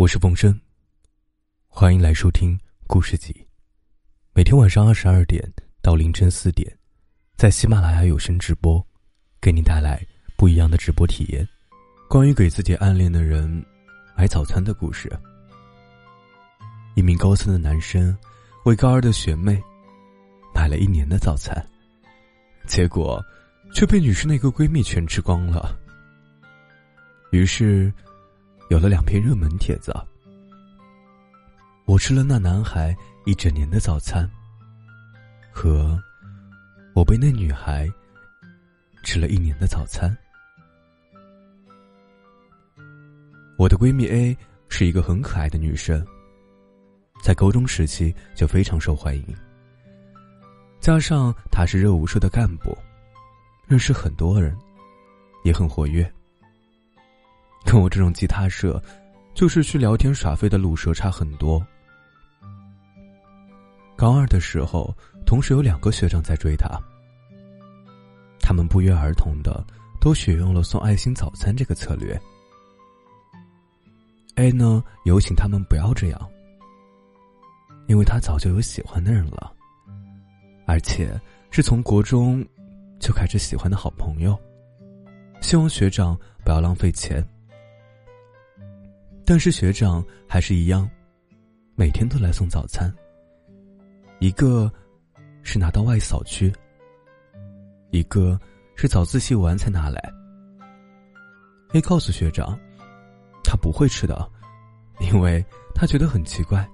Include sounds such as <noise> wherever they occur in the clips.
我是冯生，欢迎来收听故事集。每天晚上二十二点到凌晨四点，在喜马拉雅有声直播，给你带来不一样的直播体验。关于给自己暗恋的人买早餐的故事。一名高三的男生为高二的学妹买了一年的早餐，结果却被女生那个闺蜜全吃光了。于是。有了两篇热门帖子。我吃了那男孩一整年的早餐，和我被那女孩吃了一年的早餐。我的闺蜜 A 是一个很可爱的女生，在高中时期就非常受欢迎，加上她是热舞社的干部，认识很多人，也很活跃。跟我这种吉他社，就是去聊天耍废的路社差很多。高二的时候，同时有两个学长在追她，他们不约而同的都选用了送爱心早餐这个策略。A 呢，有请他们不要这样，因为他早就有喜欢的人了，而且是从国中就开始喜欢的好朋友，希望学长不要浪费钱。但是学长还是一样，每天都来送早餐。一个是拿到外扫去，一个是早自习完才拿来。A 告诉学长，他不会吃的，因为他觉得很奇怪。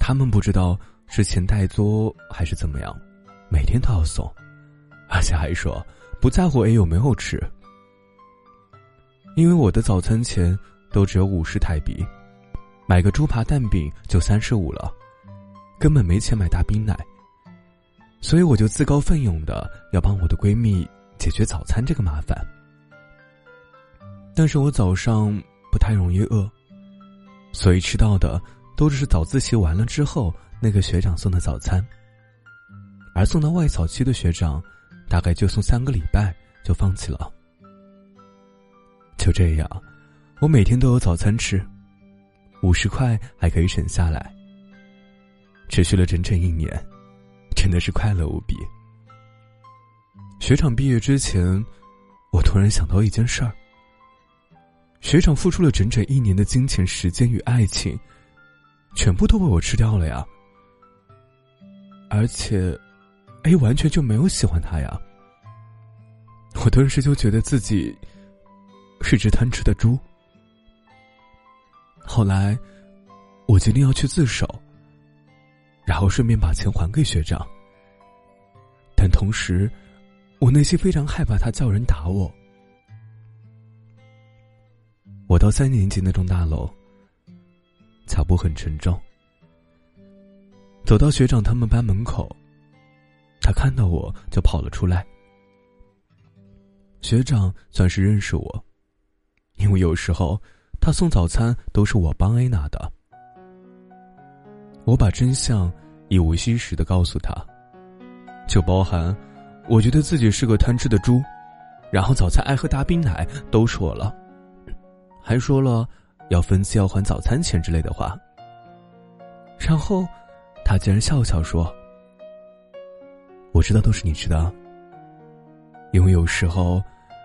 他们不知道是钱太多还是怎么样，每天都要送，而且还说不在乎 A 有没有吃，因为我的早餐钱。都只有五十台币，买个猪扒蛋饼就三十五了，根本没钱买大冰奶。所以我就自告奋勇的要帮我的闺蜜解决早餐这个麻烦。但是我早上不太容易饿，所以吃到的都只是早自习完了之后那个学长送的早餐。而送到外扫区的学长，大概就送三个礼拜就放弃了。就这样。我每天都有早餐吃，五十块还可以省下来。持续了整整一年，真的是快乐无比。学长毕业之前，我突然想到一件事儿：学长付出了整整一年的金钱、时间与爱情，全部都被我吃掉了呀！而且，A 完全就没有喜欢他呀！我顿时就觉得自己是只贪吃的猪。后来，我决定要去自首，然后顺便把钱还给学长。但同时，我内心非常害怕他叫人打我。我到三年级那栋大楼，脚步很沉重。走到学长他们班门口，他看到我就跑了出来。学长算是认识我，因为有时候。他送早餐都是我帮 A 拿的，我把真相一五一十的告诉他，就包含我觉得自己是个贪吃的猪，然后早餐爱喝大冰奶都说了，还说了要分期要还早餐钱之类的话。然后他竟然笑笑说：“我知道都是你吃的，因为有时候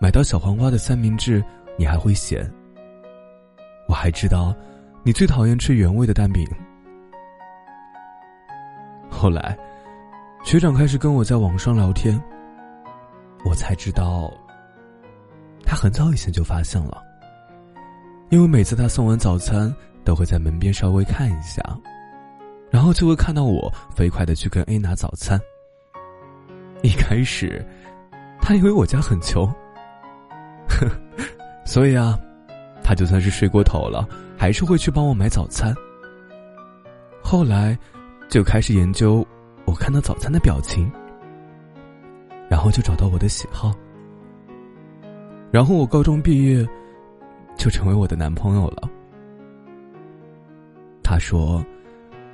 买到小黄瓜的三明治，你还会嫌。”我还知道，你最讨厌吃原味的蛋饼。后来，学长开始跟我在网上聊天，我才知道，他很早以前就发现了。因为每次他送完早餐，都会在门边稍微看一下，然后就会看到我飞快的去跟 A 拿早餐。一开始，他以为我家很穷，呵，<laughs> 所以啊。他就算是睡过头了，还是会去帮我买早餐。后来，就开始研究我看到早餐的表情，然后就找到我的喜好。然后我高中毕业，就成为我的男朋友了。他说，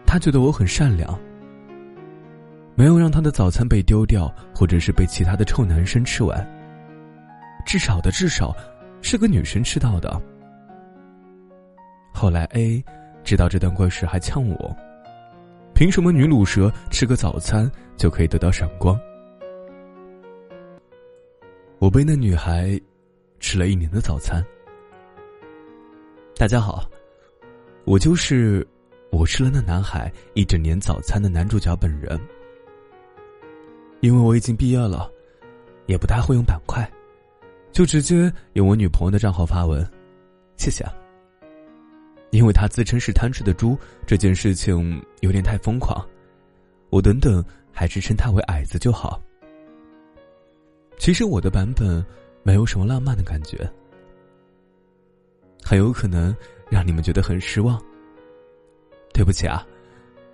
他觉得我很善良，没有让他的早餐被丢掉，或者是被其他的臭男生吃完。至少的至少，是个女生吃到的。后来 A 知道这段故事还呛我：“凭什么女乳蛇吃个早餐就可以得到闪光？”我被那女孩吃了一年的早餐。大家好，我就是我吃了那男孩一整年早餐的男主角本人。因为我已经毕业了，也不太会用板块，就直接用我女朋友的账号发文，谢谢。啊因为他自称是贪吃的猪，这件事情有点太疯狂，我等等还是称他为矮子就好。其实我的版本没有什么浪漫的感觉，很有可能让你们觉得很失望。对不起啊，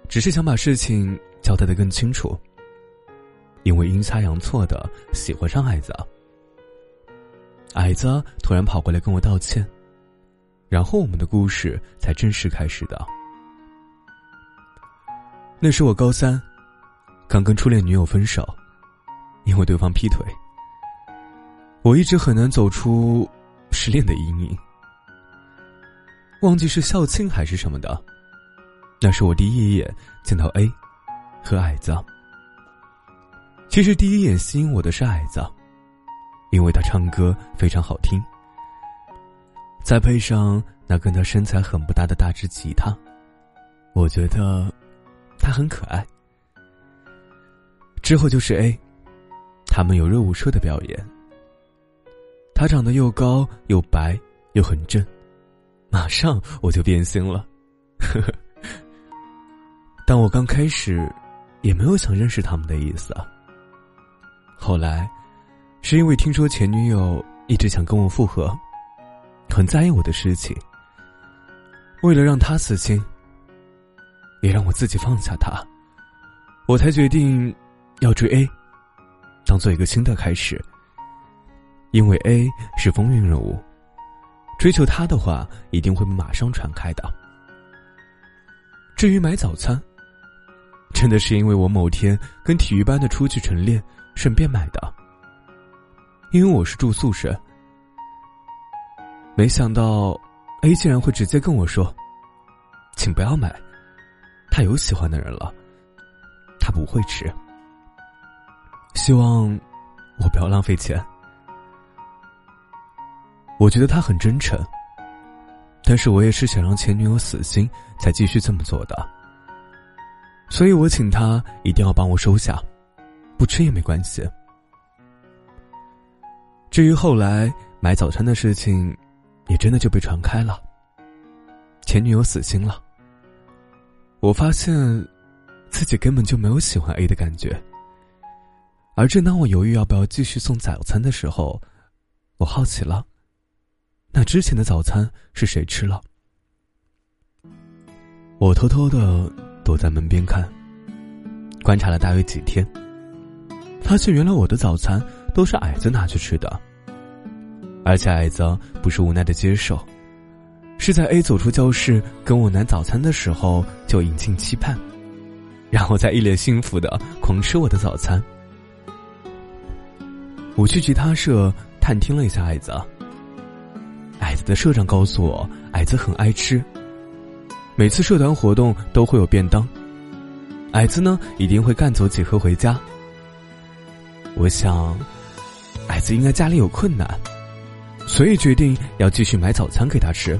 只是想把事情交代的更清楚。因为阴差阳错的喜欢上矮子，矮子突然跑过来跟我道歉，然后我们的故事才正式开始的。那是我高三，刚跟初恋女友分手，因为对方劈腿。我一直很难走出失恋的阴影，忘记是校庆还是什么的，那是我第一眼见到 A 和矮子。其实第一眼吸引我的是矮子，因为他唱歌非常好听，再配上那跟他身材很不搭的大只吉他，我觉得他很可爱。之后就是 A，他们有热舞社的表演。他长得又高又白又很正，马上我就变心了。呵呵，但我刚开始也没有想认识他们的意思啊。后来，是因为听说前女友一直想跟我复合，很在意我的事情。为了让他死心，也让我自己放下他，我才决定要追 A，当做一个新的开始。因为 A 是风云人物，追求他的话一定会马上传开的。至于买早餐，真的是因为我某天跟体育班的出去晨练。顺便买的，因为我是住宿舍。没想到，A 竟然会直接跟我说：“请不要买，他有喜欢的人了，他不会吃。”希望我不要浪费钱。我觉得他很真诚，但是我也是想让前女友死心，才继续这么做的。所以我请他一定要帮我收下。不吃也没关系。至于后来买早餐的事情，也真的就被传开了。前女友死心了。我发现自己根本就没有喜欢 A 的感觉。而正当我犹豫要不要继续送早餐的时候，我好奇了，那之前的早餐是谁吃了？我偷偷的躲在门边看，观察了大约几天。发现原来我的早餐都是矮子拿去吃的，而且矮子不是无奈的接受，是在 A 走出教室跟我拿早餐的时候就引进期盼，然后再一脸幸福的狂吃我的早餐。我去吉他社探听了一下矮子，矮子的社长告诉我，矮子很爱吃，每次社团活动都会有便当，矮子呢一定会干走几盒回家。我想，矮子应该家里有困难，所以决定要继续买早餐给他吃，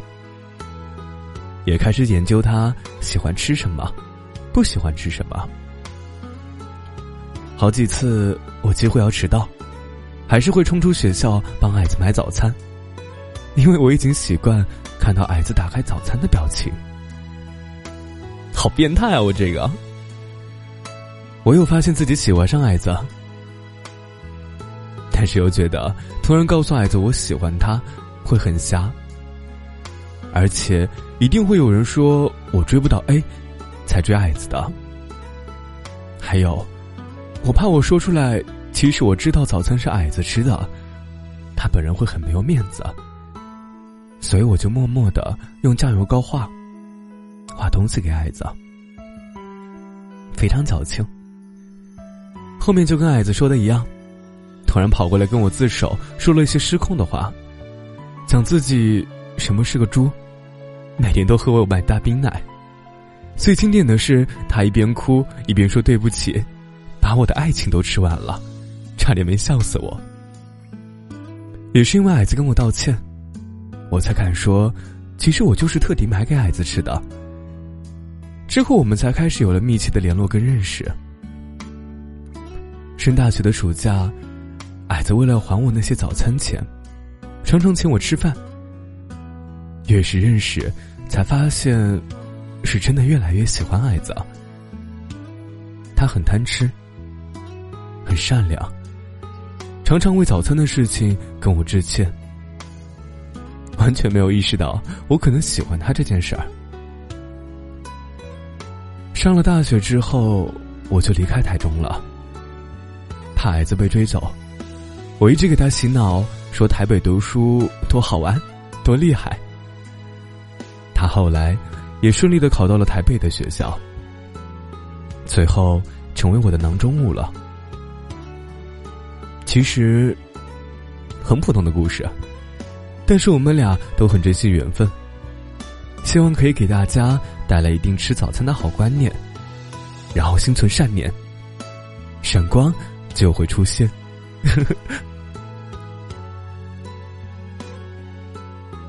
也开始研究他喜欢吃什么，不喜欢吃什么。好几次我几乎要迟到，还是会冲出学校帮矮子买早餐，因为我已经习惯看到矮子打开早餐的表情。好变态啊！我这个，我又发现自己喜欢上矮子。但是又觉得突然告诉矮子我喜欢他，会很瞎。而且一定会有人说我追不到 A，才追矮子的。还有，我怕我说出来，其实我知道早餐是矮子吃的，他本人会很没有面子。所以我就默默的用酱油膏画，画东西给矮子，非常矫情。后面就跟矮子说的一样。突然跑过来跟我自首，说了一些失控的话，讲自己什么是个猪，每天都喝我买大冰奶。最经典的是，他一边哭一边说对不起，把我的爱情都吃完了，差点没笑死我。也是因为矮子跟我道歉，我才敢说，其实我就是特地买给矮子吃的。之后我们才开始有了密切的联络跟认识。升大学的暑假，矮子为了还我那些早餐钱，常常请我吃饭。越是认识，才发现。是真的越来越喜欢矮子。他很贪吃，很善良，常常为早餐的事情跟我致歉，完全没有意识到我可能喜欢他这件事儿。上了大学之后，我就离开台中了。怕矮子被追走，我一直给他洗脑，说台北读书多好玩，多厉害。他后来。也顺利的考到了台北的学校，最后成为我的囊中物了。其实，很普通的故事，但是我们俩都很珍惜缘分。希望可以给大家带来一定吃早餐的好观念，然后心存善念，闪光就会出现。呵 <laughs> 呵